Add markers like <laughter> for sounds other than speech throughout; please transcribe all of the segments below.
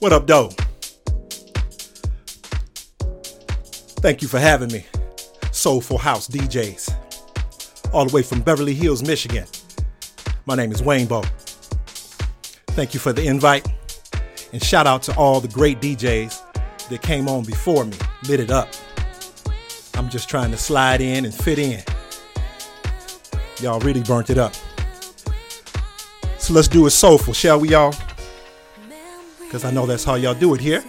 What up, though? Thank you for having me, Soulful House DJs, all the way from Beverly Hills, Michigan. My name is Waynebo. Thank you for the invite, and shout out to all the great DJs that came on before me, lit it up. I'm just trying to slide in and fit in. Y'all really burnt it up. So let's do it soulful, shall we, y'all? Because I know that's how y'all do it here.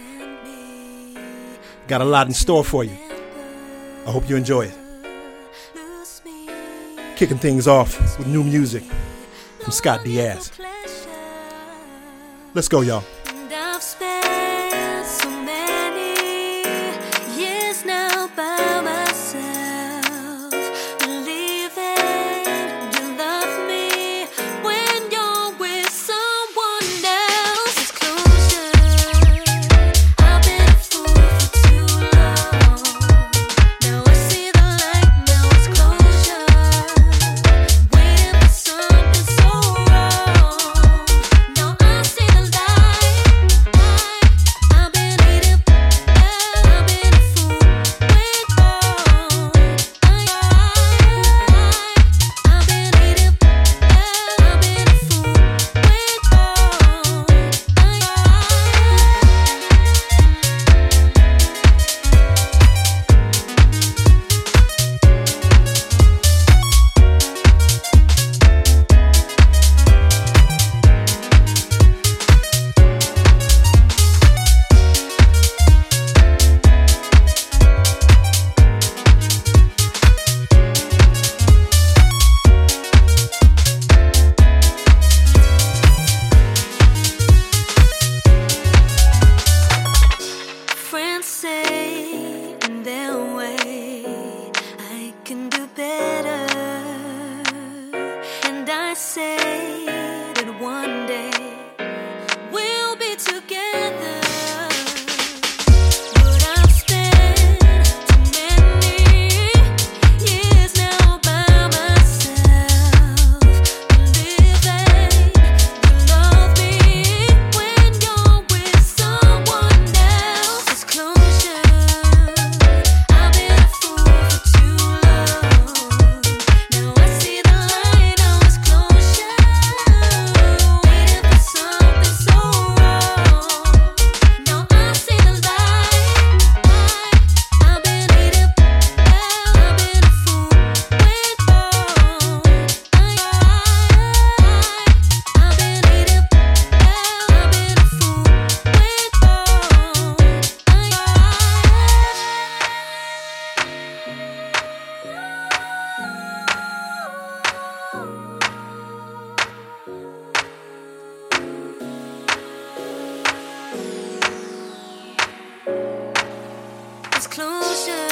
Got a lot in store for you. I hope you enjoy it. Kicking things off with new music from Scott Diaz. Let's go, y'all. closure.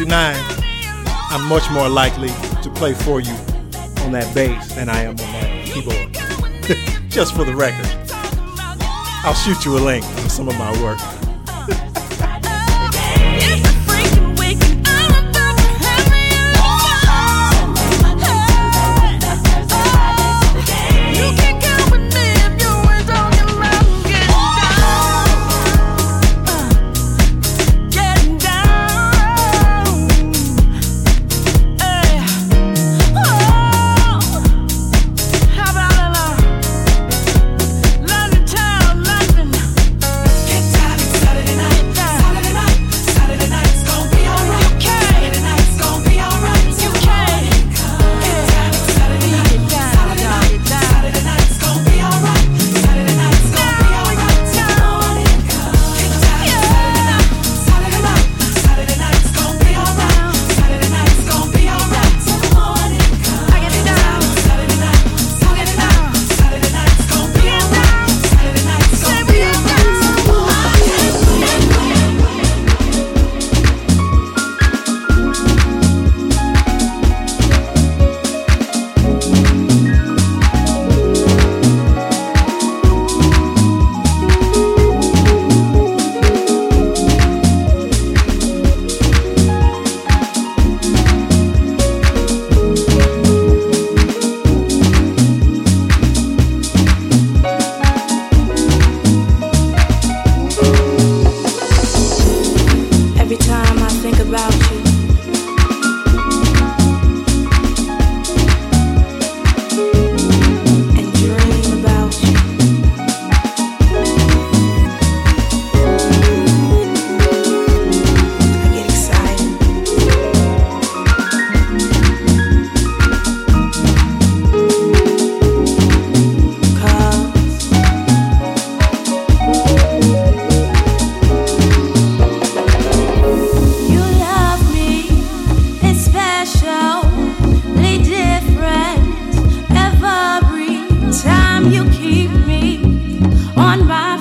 69, I'm much more likely to play for you on that bass than I am on that keyboard. <laughs> Just for the record. I'll shoot you a link of some of my work. time you keep me on my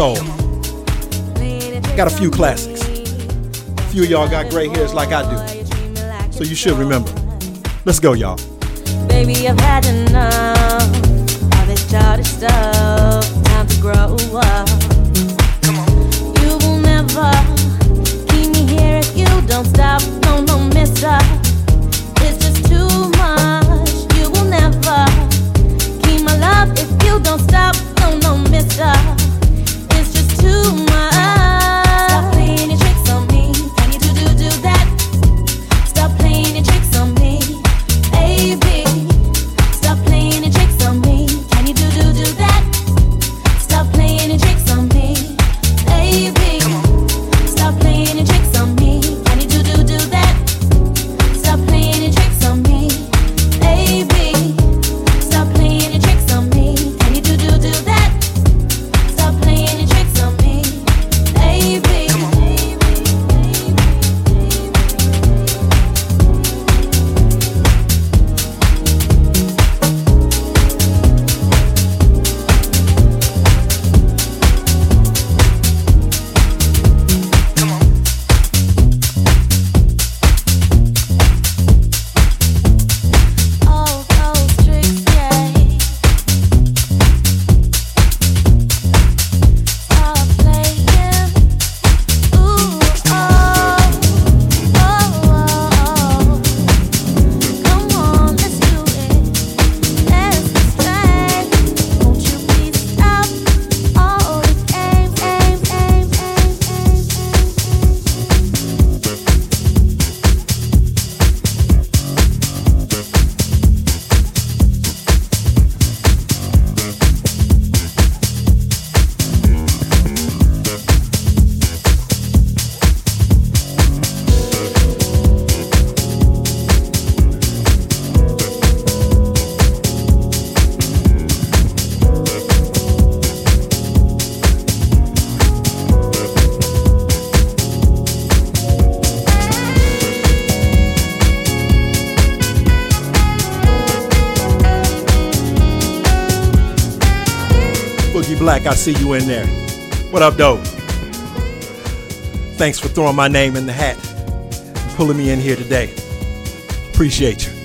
Soul. Got a few classics. A few of y'all got gray hairs like I do, so you should remember. Let's go, y'all. Baby, I've had enough of this childish stuff. Time to grow up. You will never keep me here if you don't stop. No, no, mister. I see you in there. What up, though? Thanks for throwing my name in the hat and pulling me in here today. Appreciate you.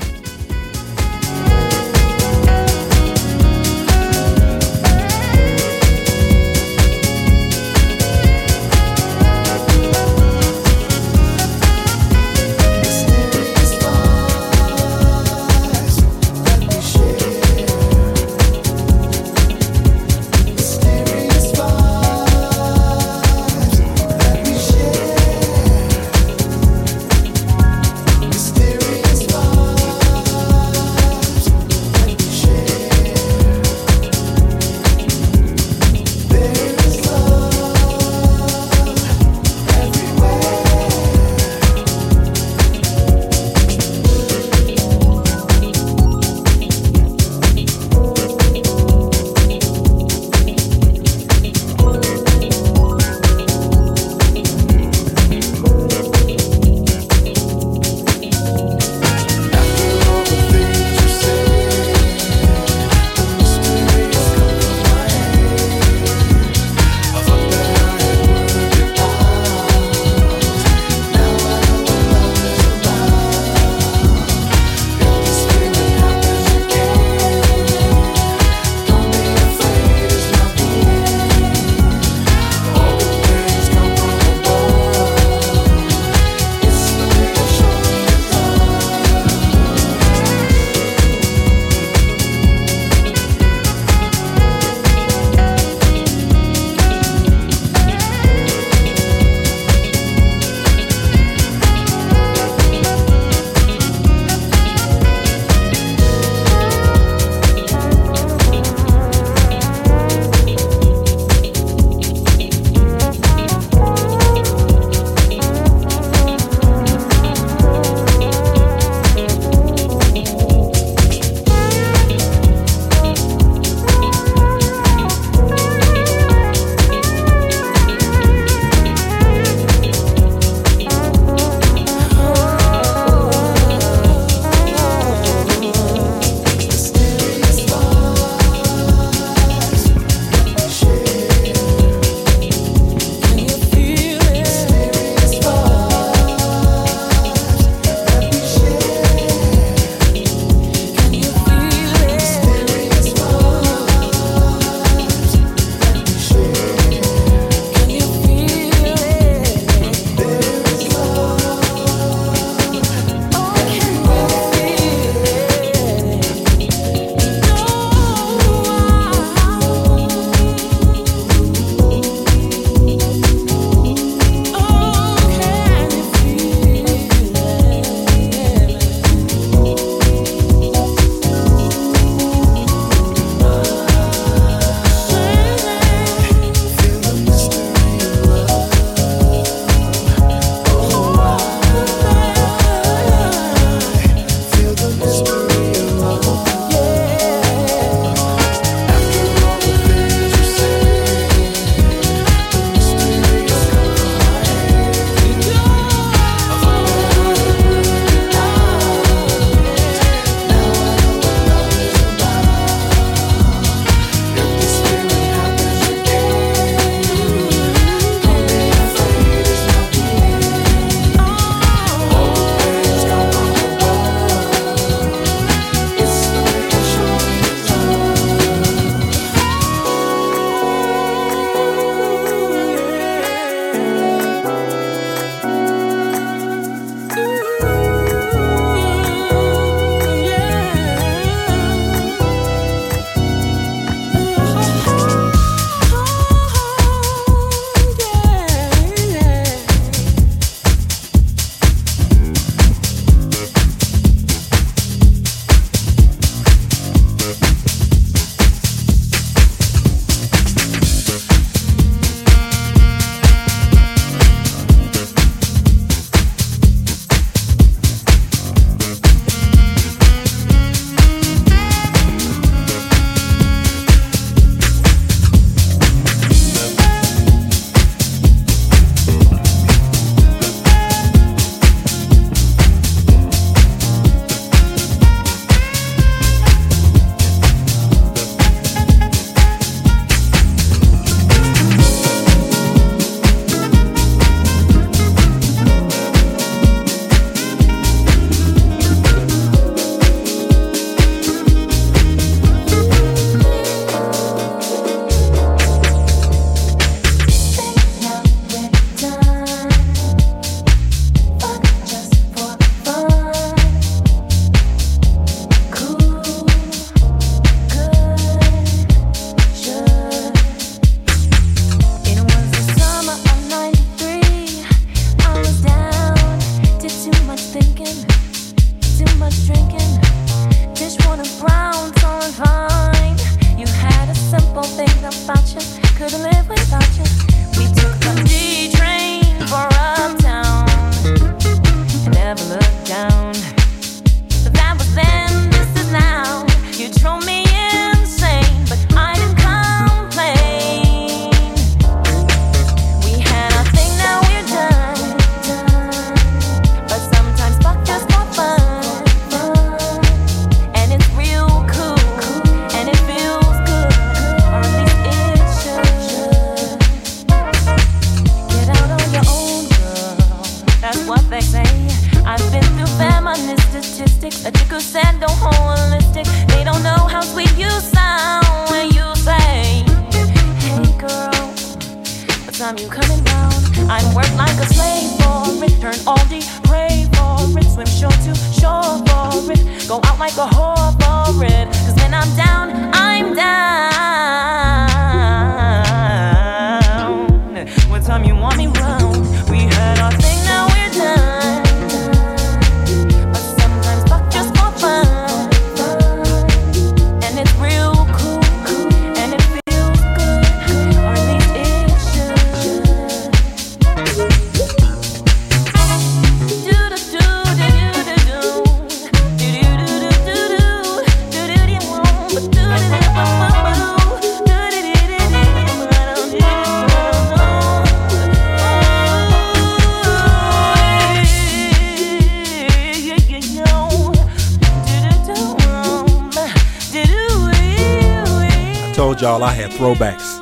Y'all I had throwbacks.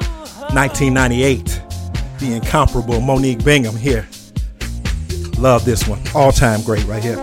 1998, the incomparable Monique Bingham here. Love this one. All time great right here.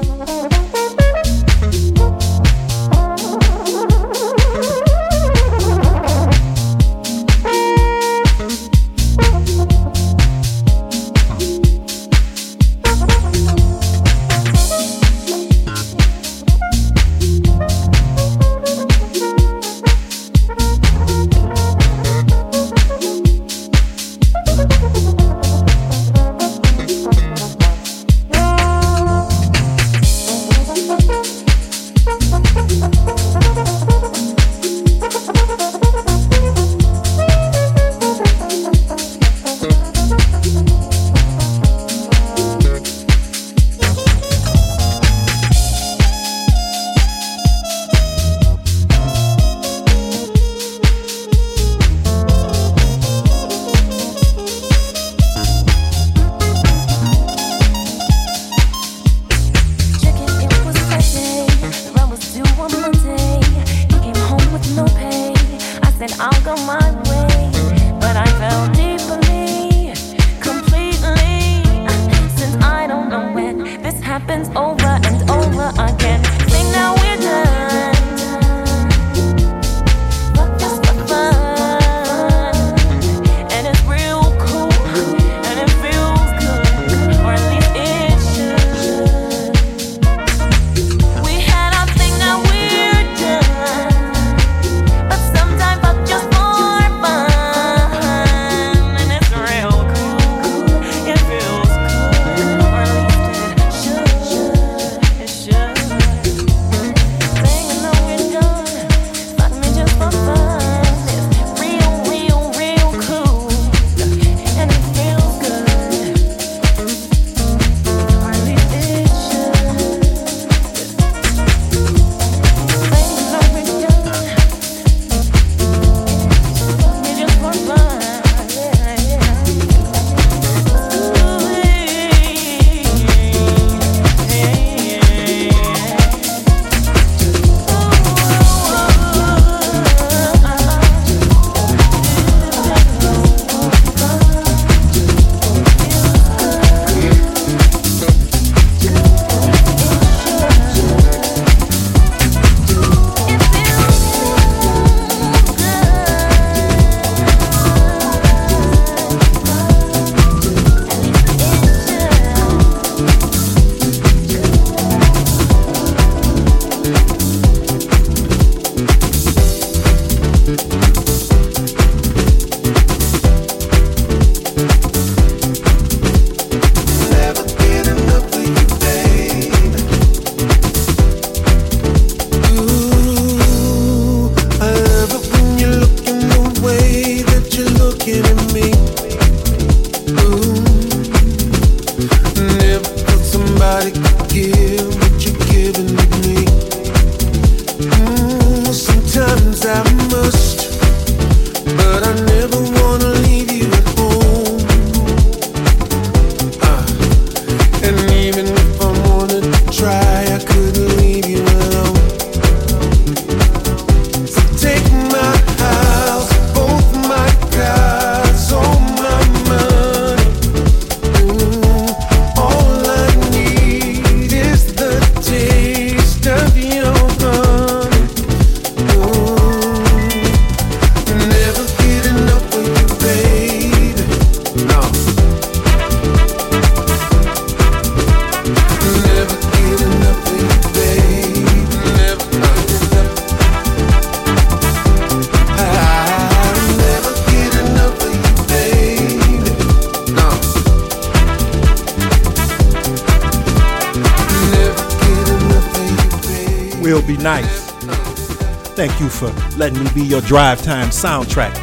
letting me be your drive time soundtrack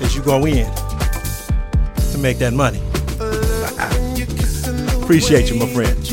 as you go in to make that money. Uh-uh. Appreciate you, my friend.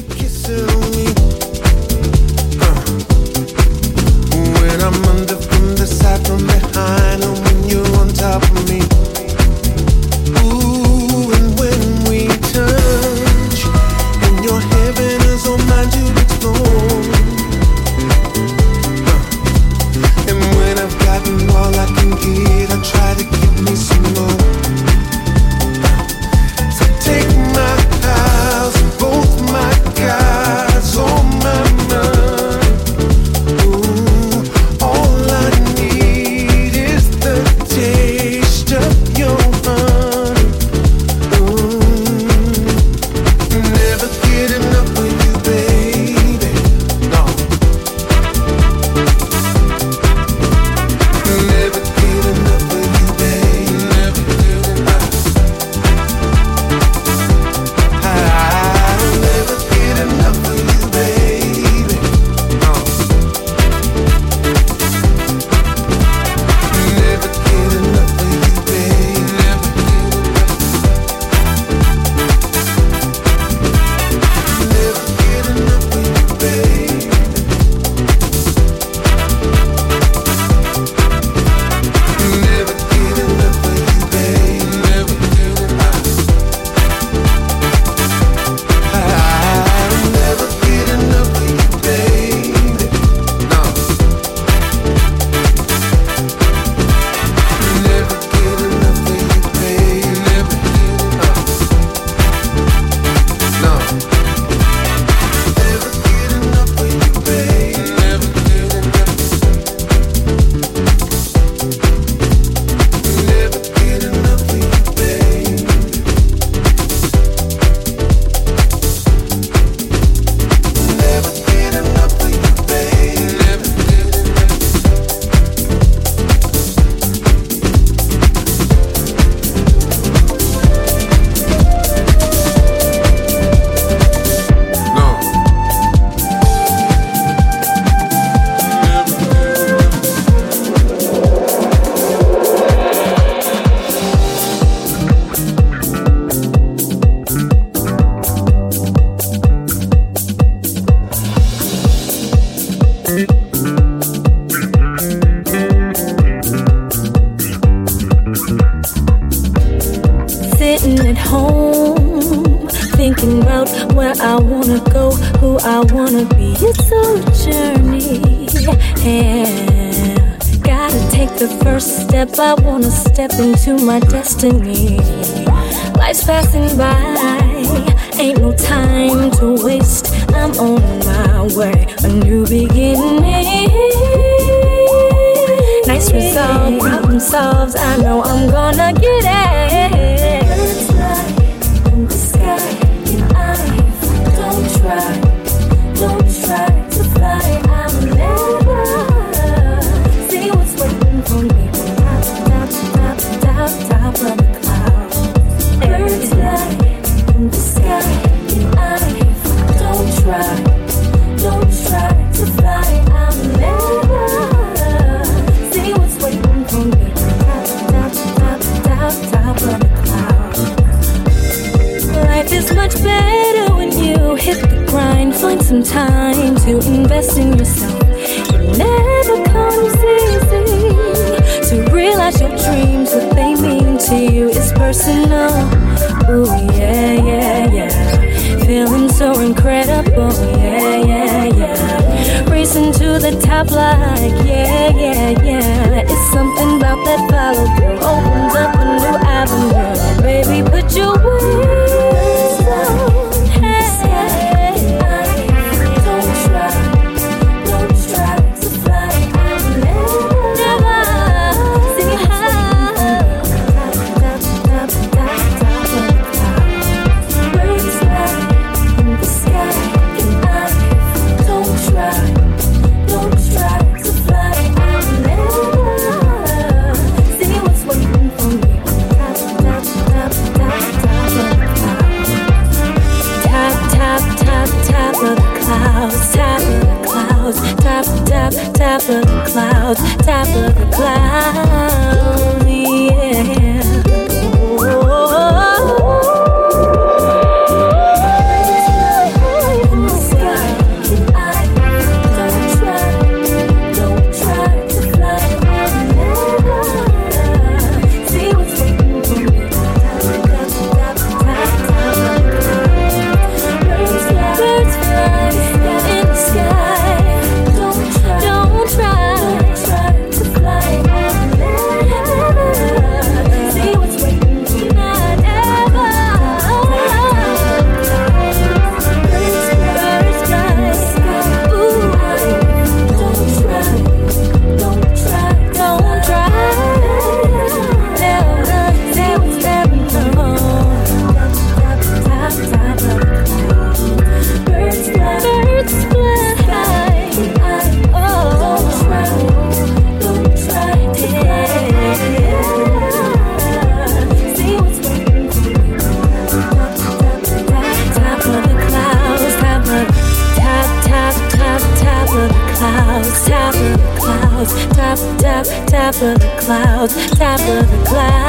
the first step. I wanna step into my destiny. Life's passing by, ain't no time to waste. I'm on my way, a new beginning. Nice resolve, problem solves. I know I'm gonna get it. Light in the sky, I don't try, don't try. find some time to invest in yourself. It never comes easy to realize your dreams, what they mean to you is personal. Ooh, yeah, yeah, yeah. Feeling so incredible, yeah, yeah, yeah. Racing to the top, like, yeah, yeah, yeah. It's something about that follow through. Opens up a new avenue. Baby, put your way. of the clouds, top of the clouds. Clouds, top of the clouds,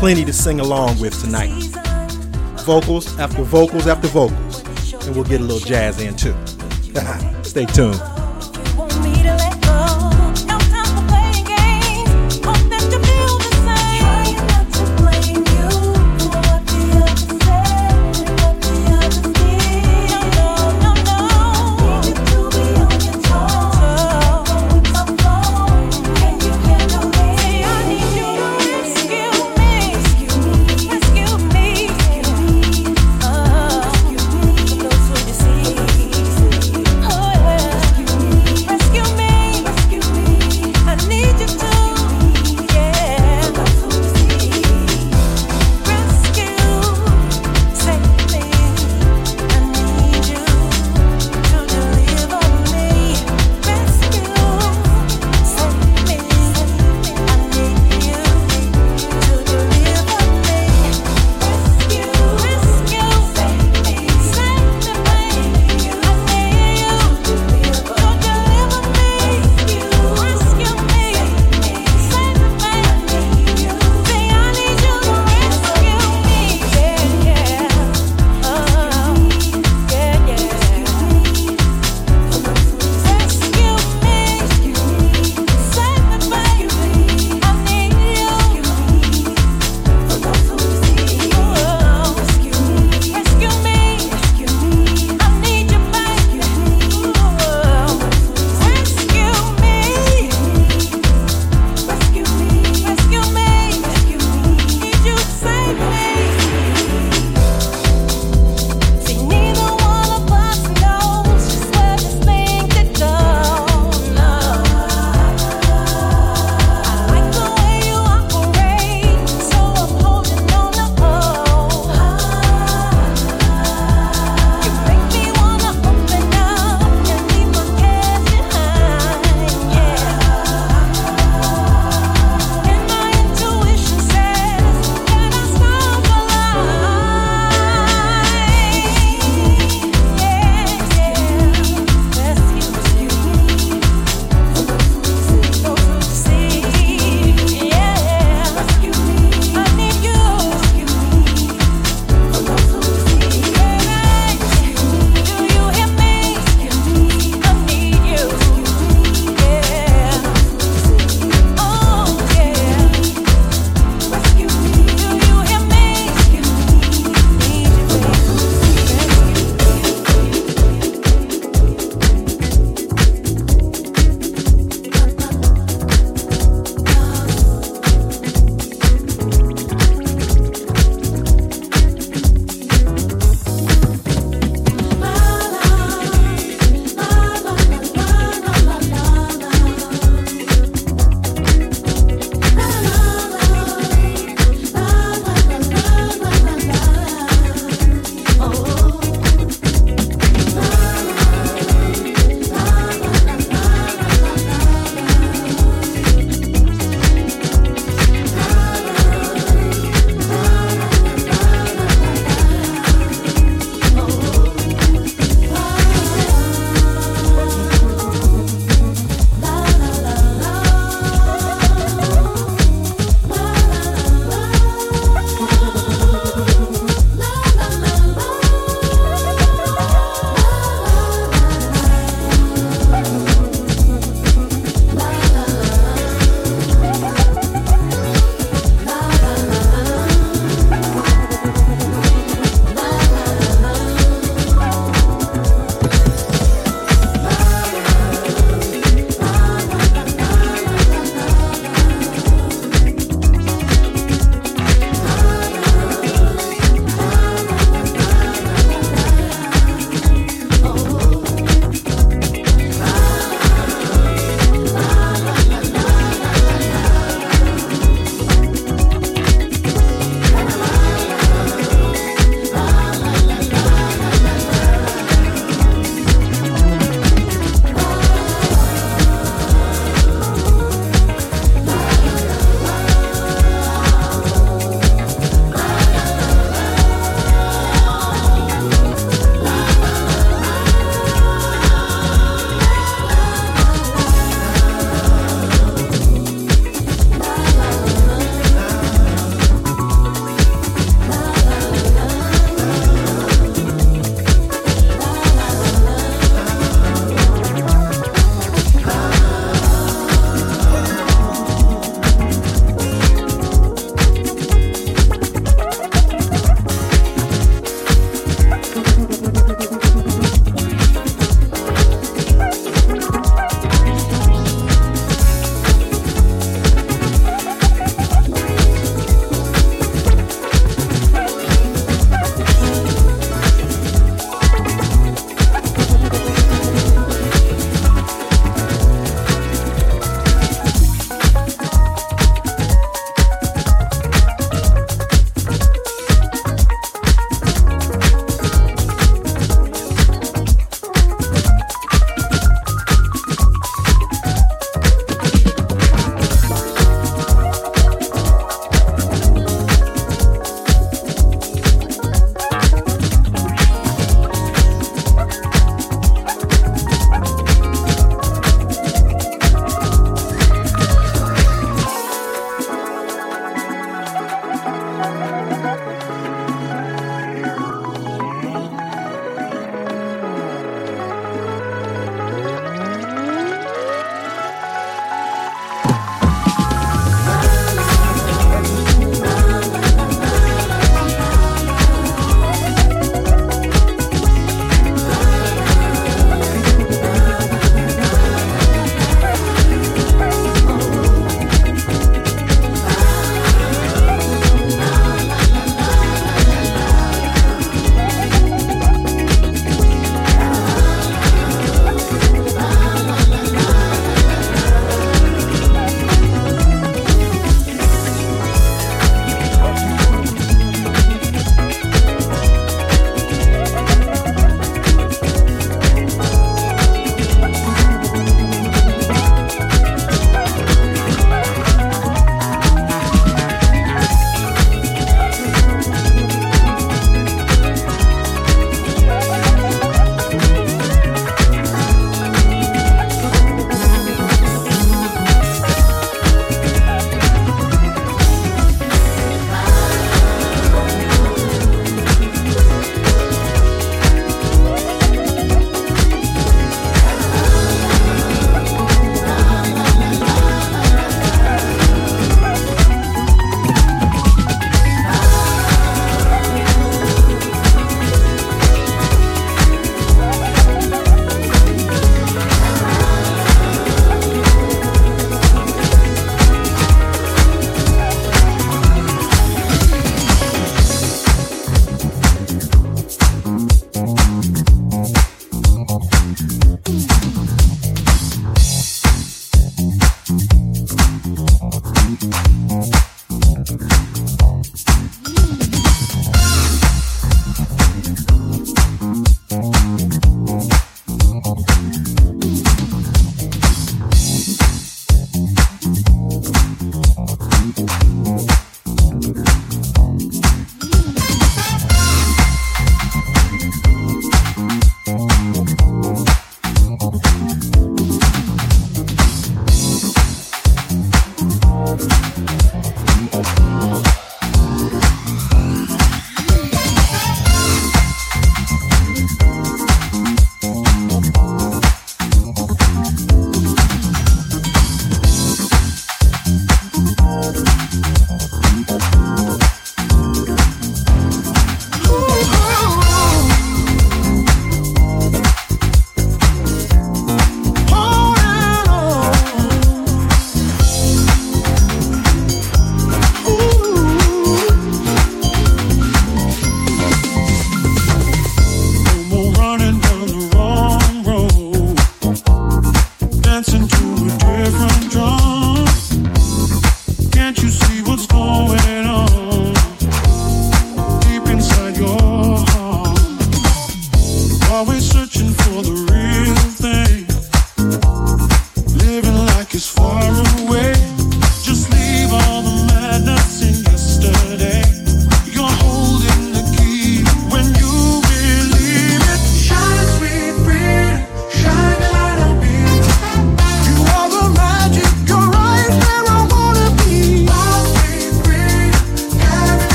plenty to sing along with tonight. Vocals after vocals after vocals, and we'll get a little jazz in too. <laughs> Stay tuned.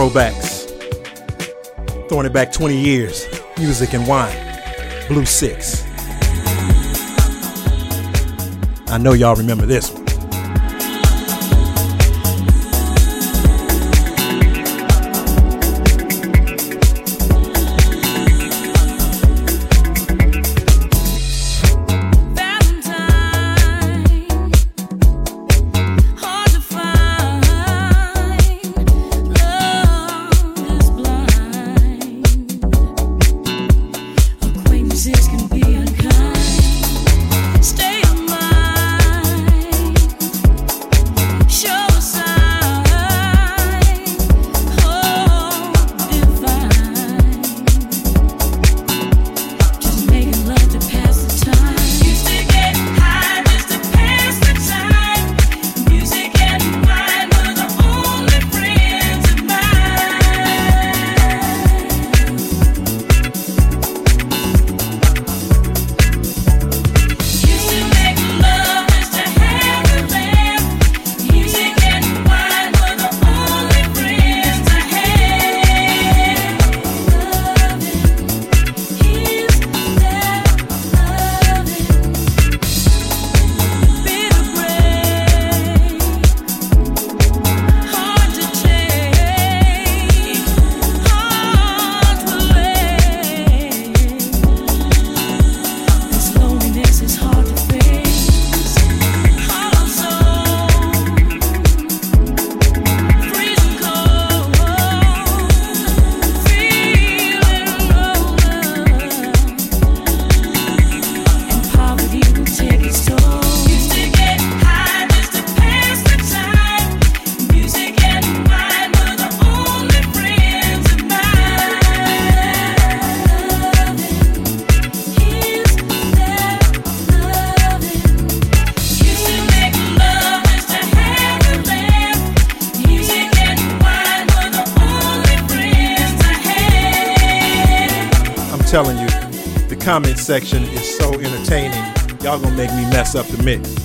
Throwbacks. Throwing it back 20 years. Music and wine. Blue Six. I know y'all remember this one. Mix.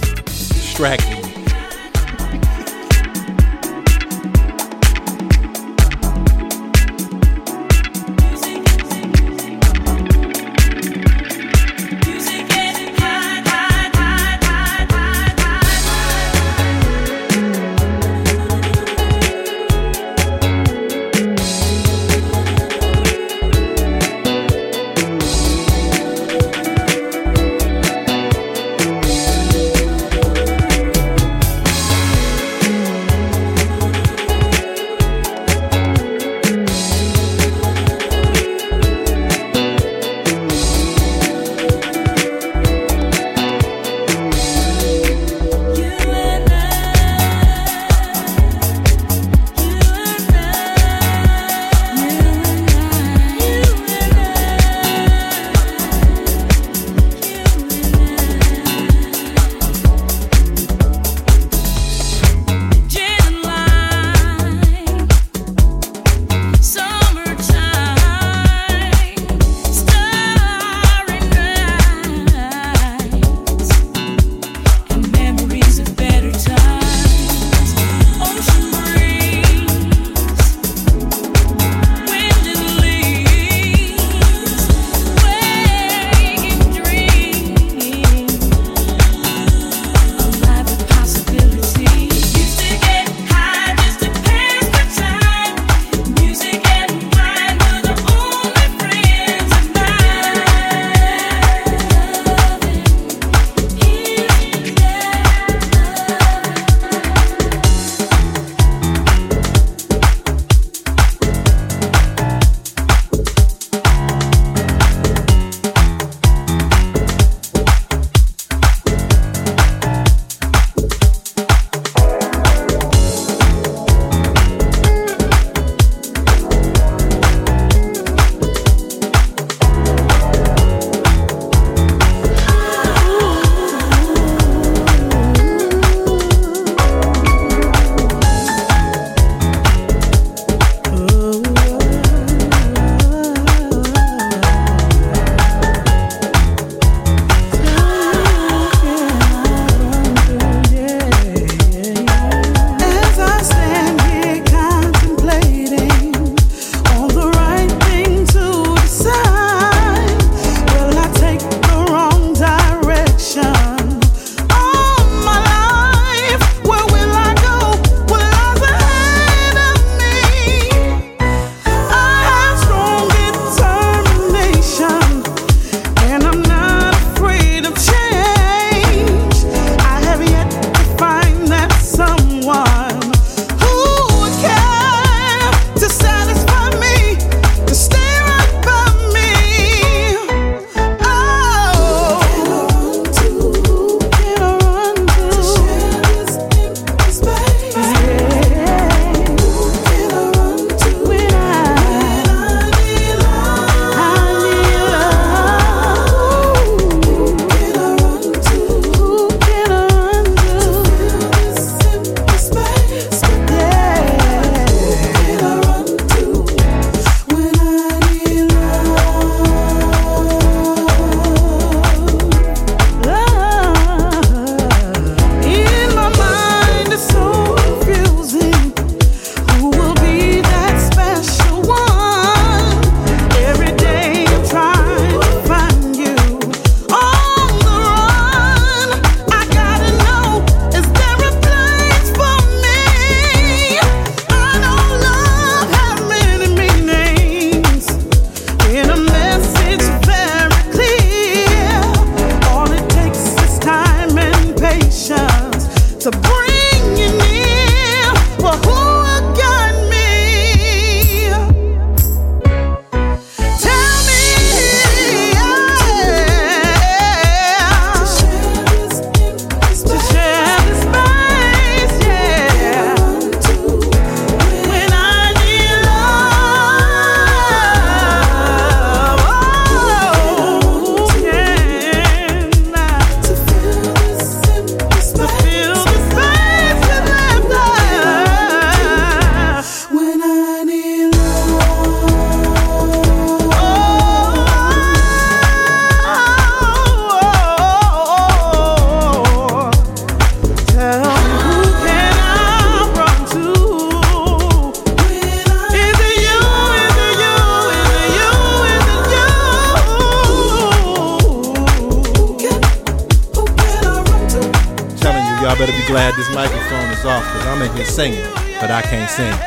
Singing, but I can't sing.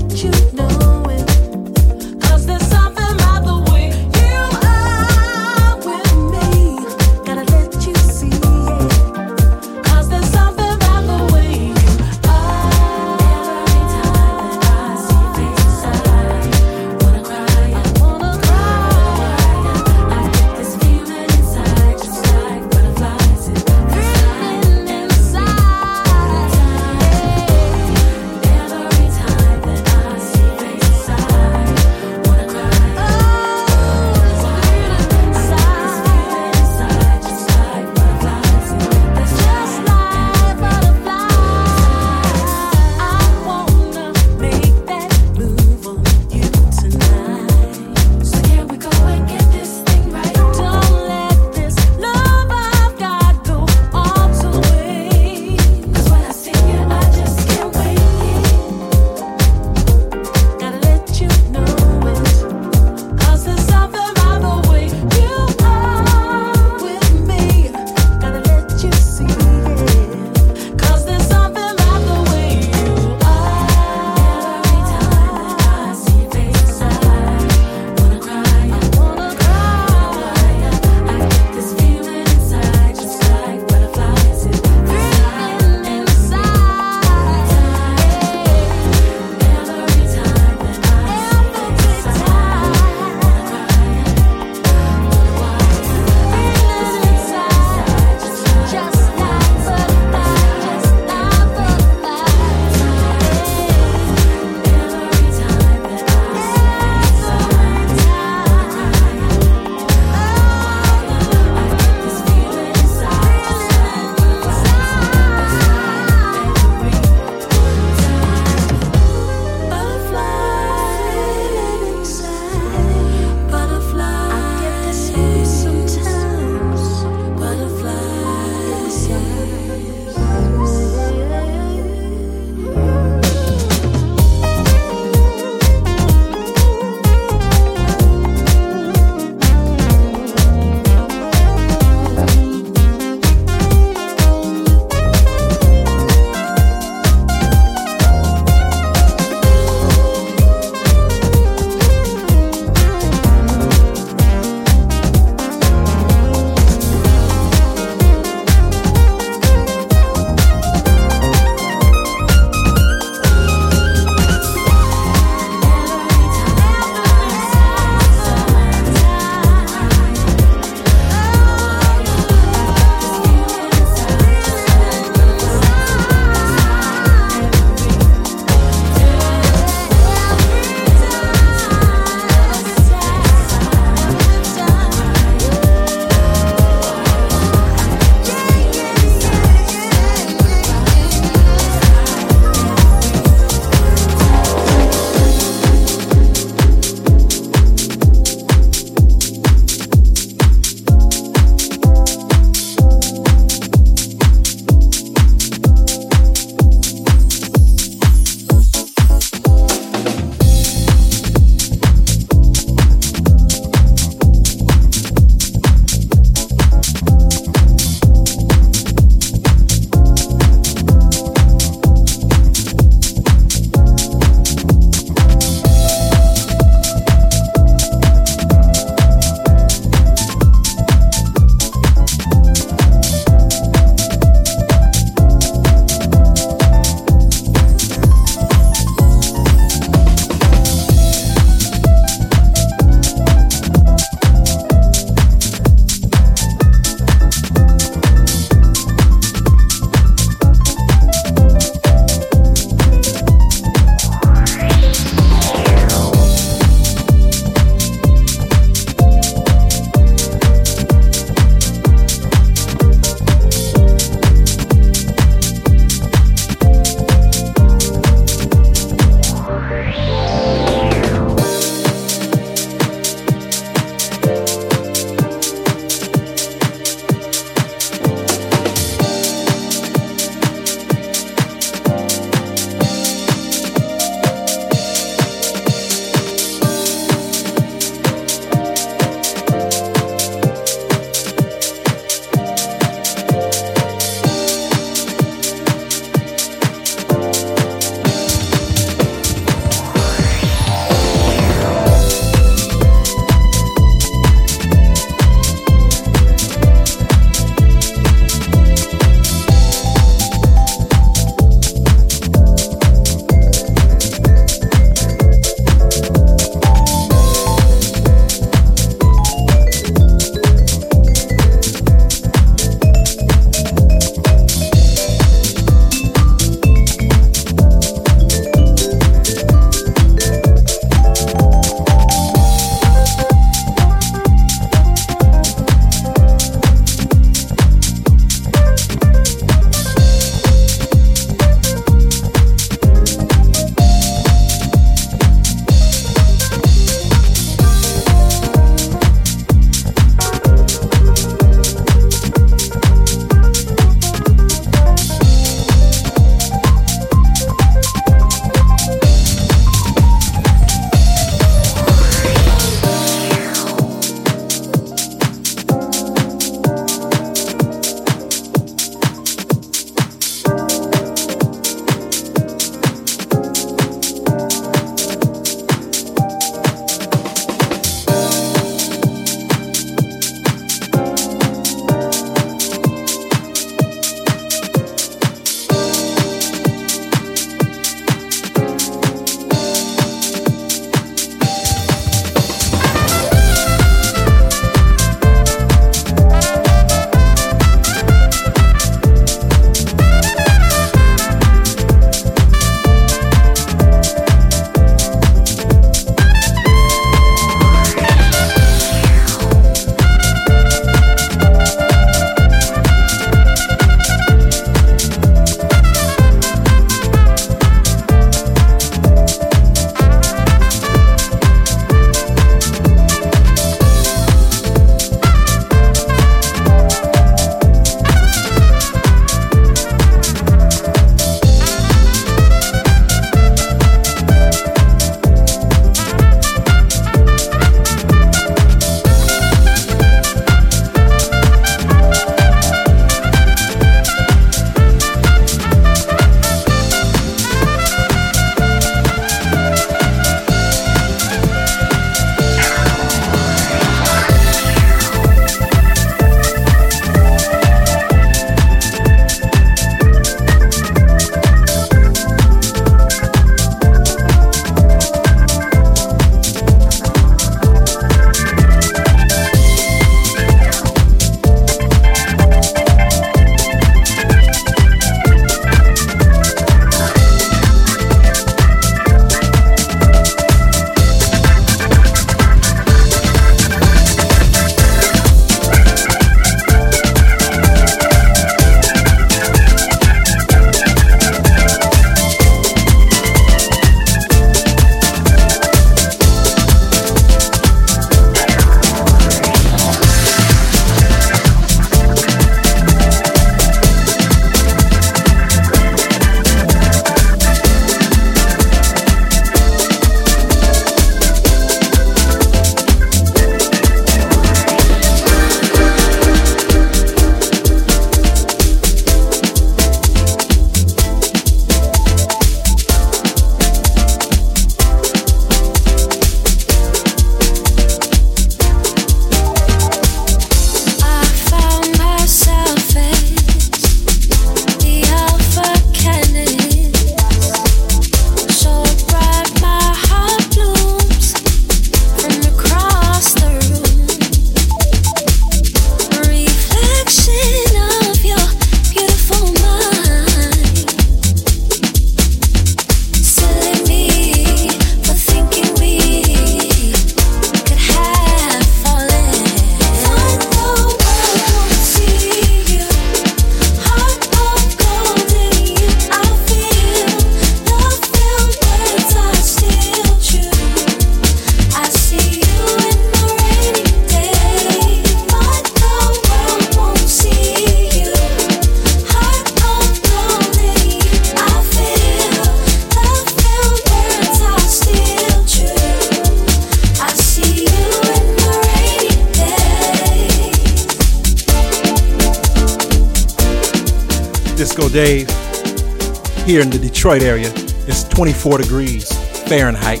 Detroit area, it's 24 degrees Fahrenheit.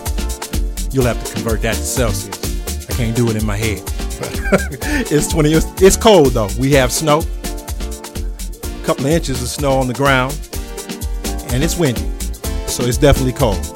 You'll have to convert that to Celsius. I can't do it in my head. <laughs> it's 20. It's, it's cold though. We have snow, a couple of inches of snow on the ground, and it's windy, so it's definitely cold.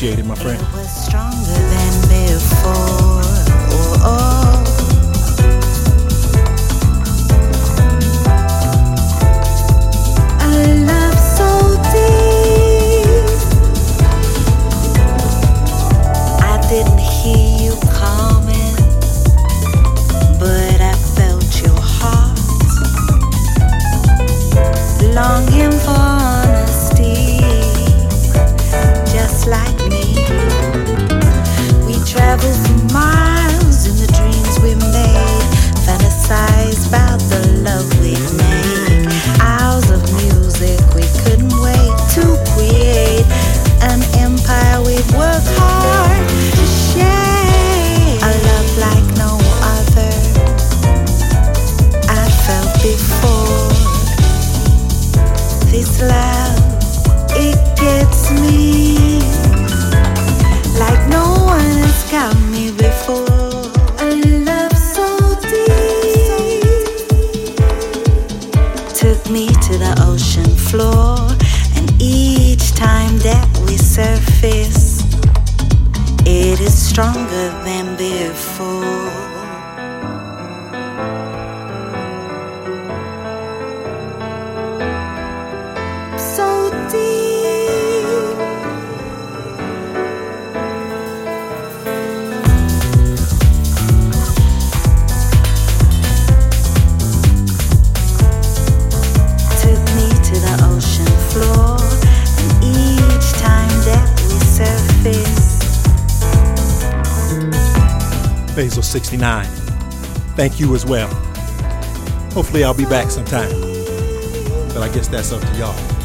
Much it, my friend. You as well. Hopefully, I'll be back sometime. But I guess that's up to y'all.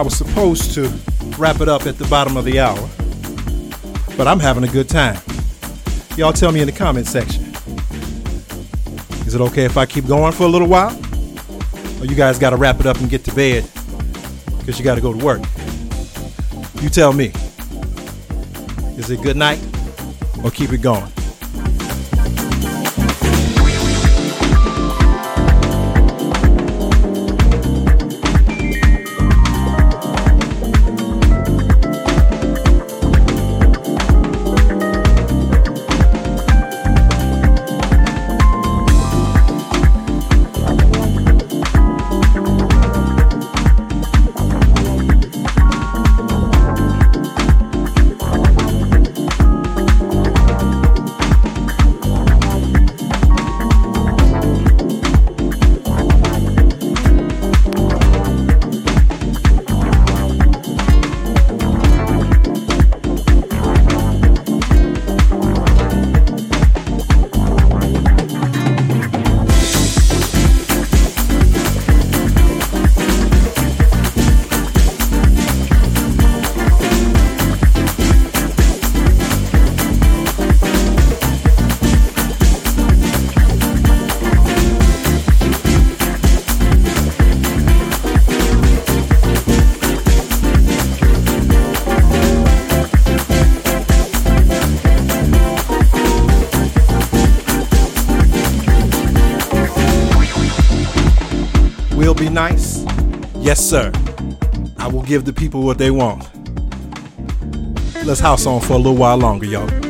I was supposed to wrap it up at the bottom of the hour, but I'm having a good time. Y'all tell me in the comment section. Is it okay if I keep going for a little while? Or you guys got to wrap it up and get to bed because you got to go to work? You tell me. Is it good night or keep it going? Give the people what they want. Let's house on for a little while longer, y'all.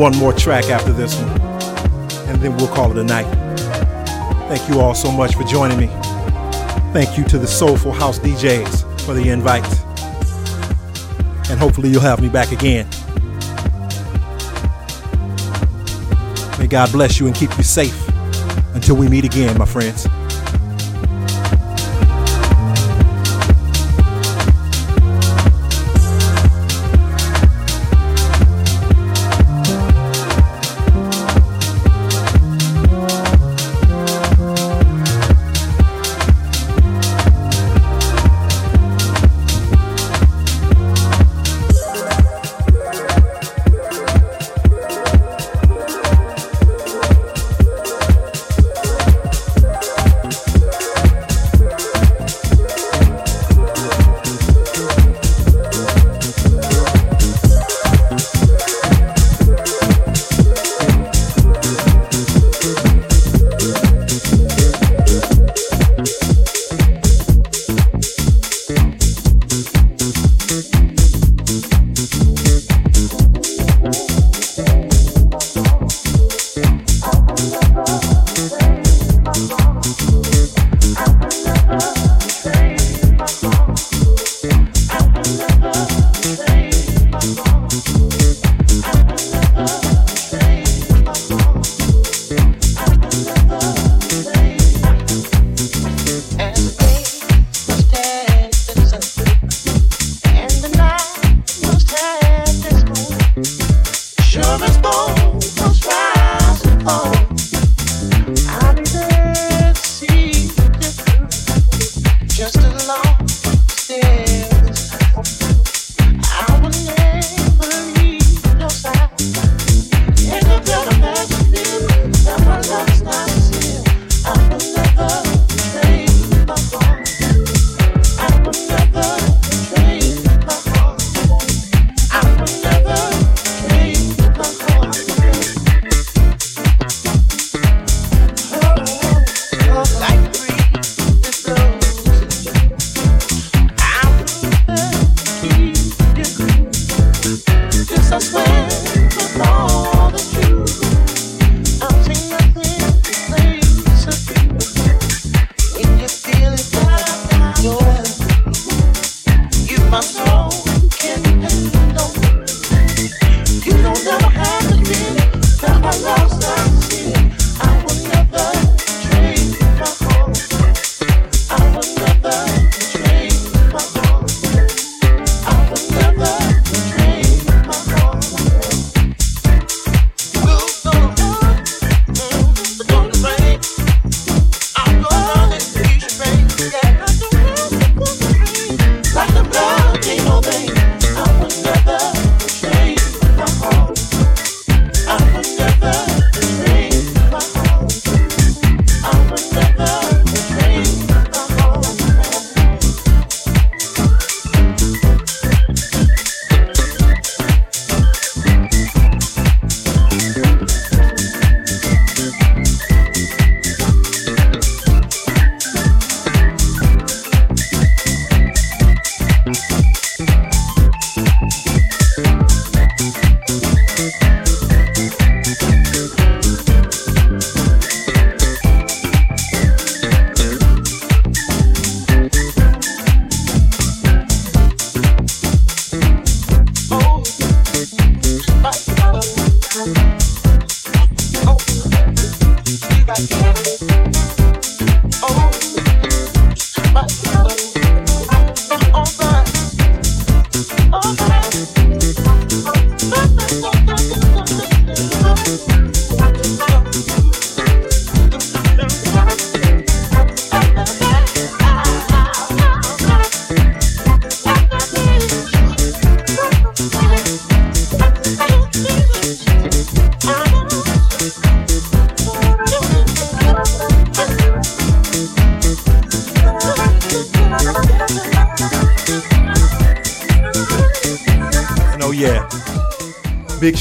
One more track after this one, and then we'll call it a night. Thank you all so much for joining me. Thank you to the Soulful House DJs for the invite. And hopefully you'll have me back again. May God bless you and keep you safe until we meet again, my friends.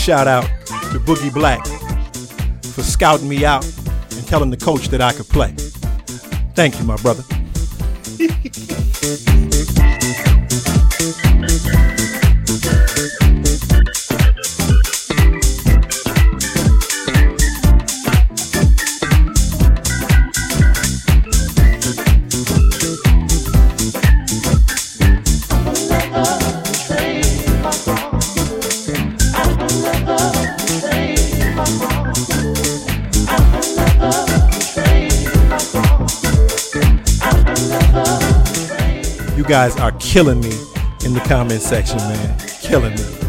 Shout out to Boogie Black for scouting me out and telling the coach that I could play. Thank you, my brother. Guys are killing me in the comment section, man. Killing me.